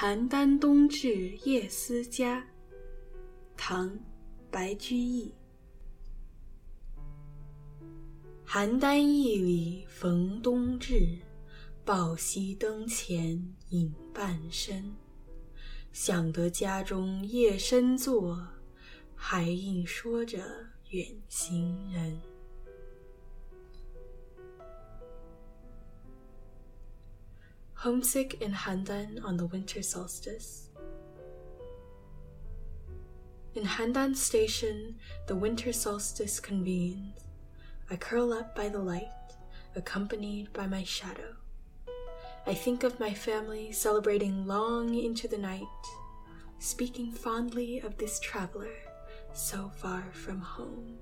邯郸冬至夜思家，唐·白居易。邯郸驿里逢冬至，抱膝灯前影半生。想得家中夜深坐，还应说着远行人。Homesick in Handan on the winter solstice. In Handan station, the winter solstice convenes. I curl up by the light, accompanied by my shadow. I think of my family celebrating long into the night, speaking fondly of this traveler so far from home.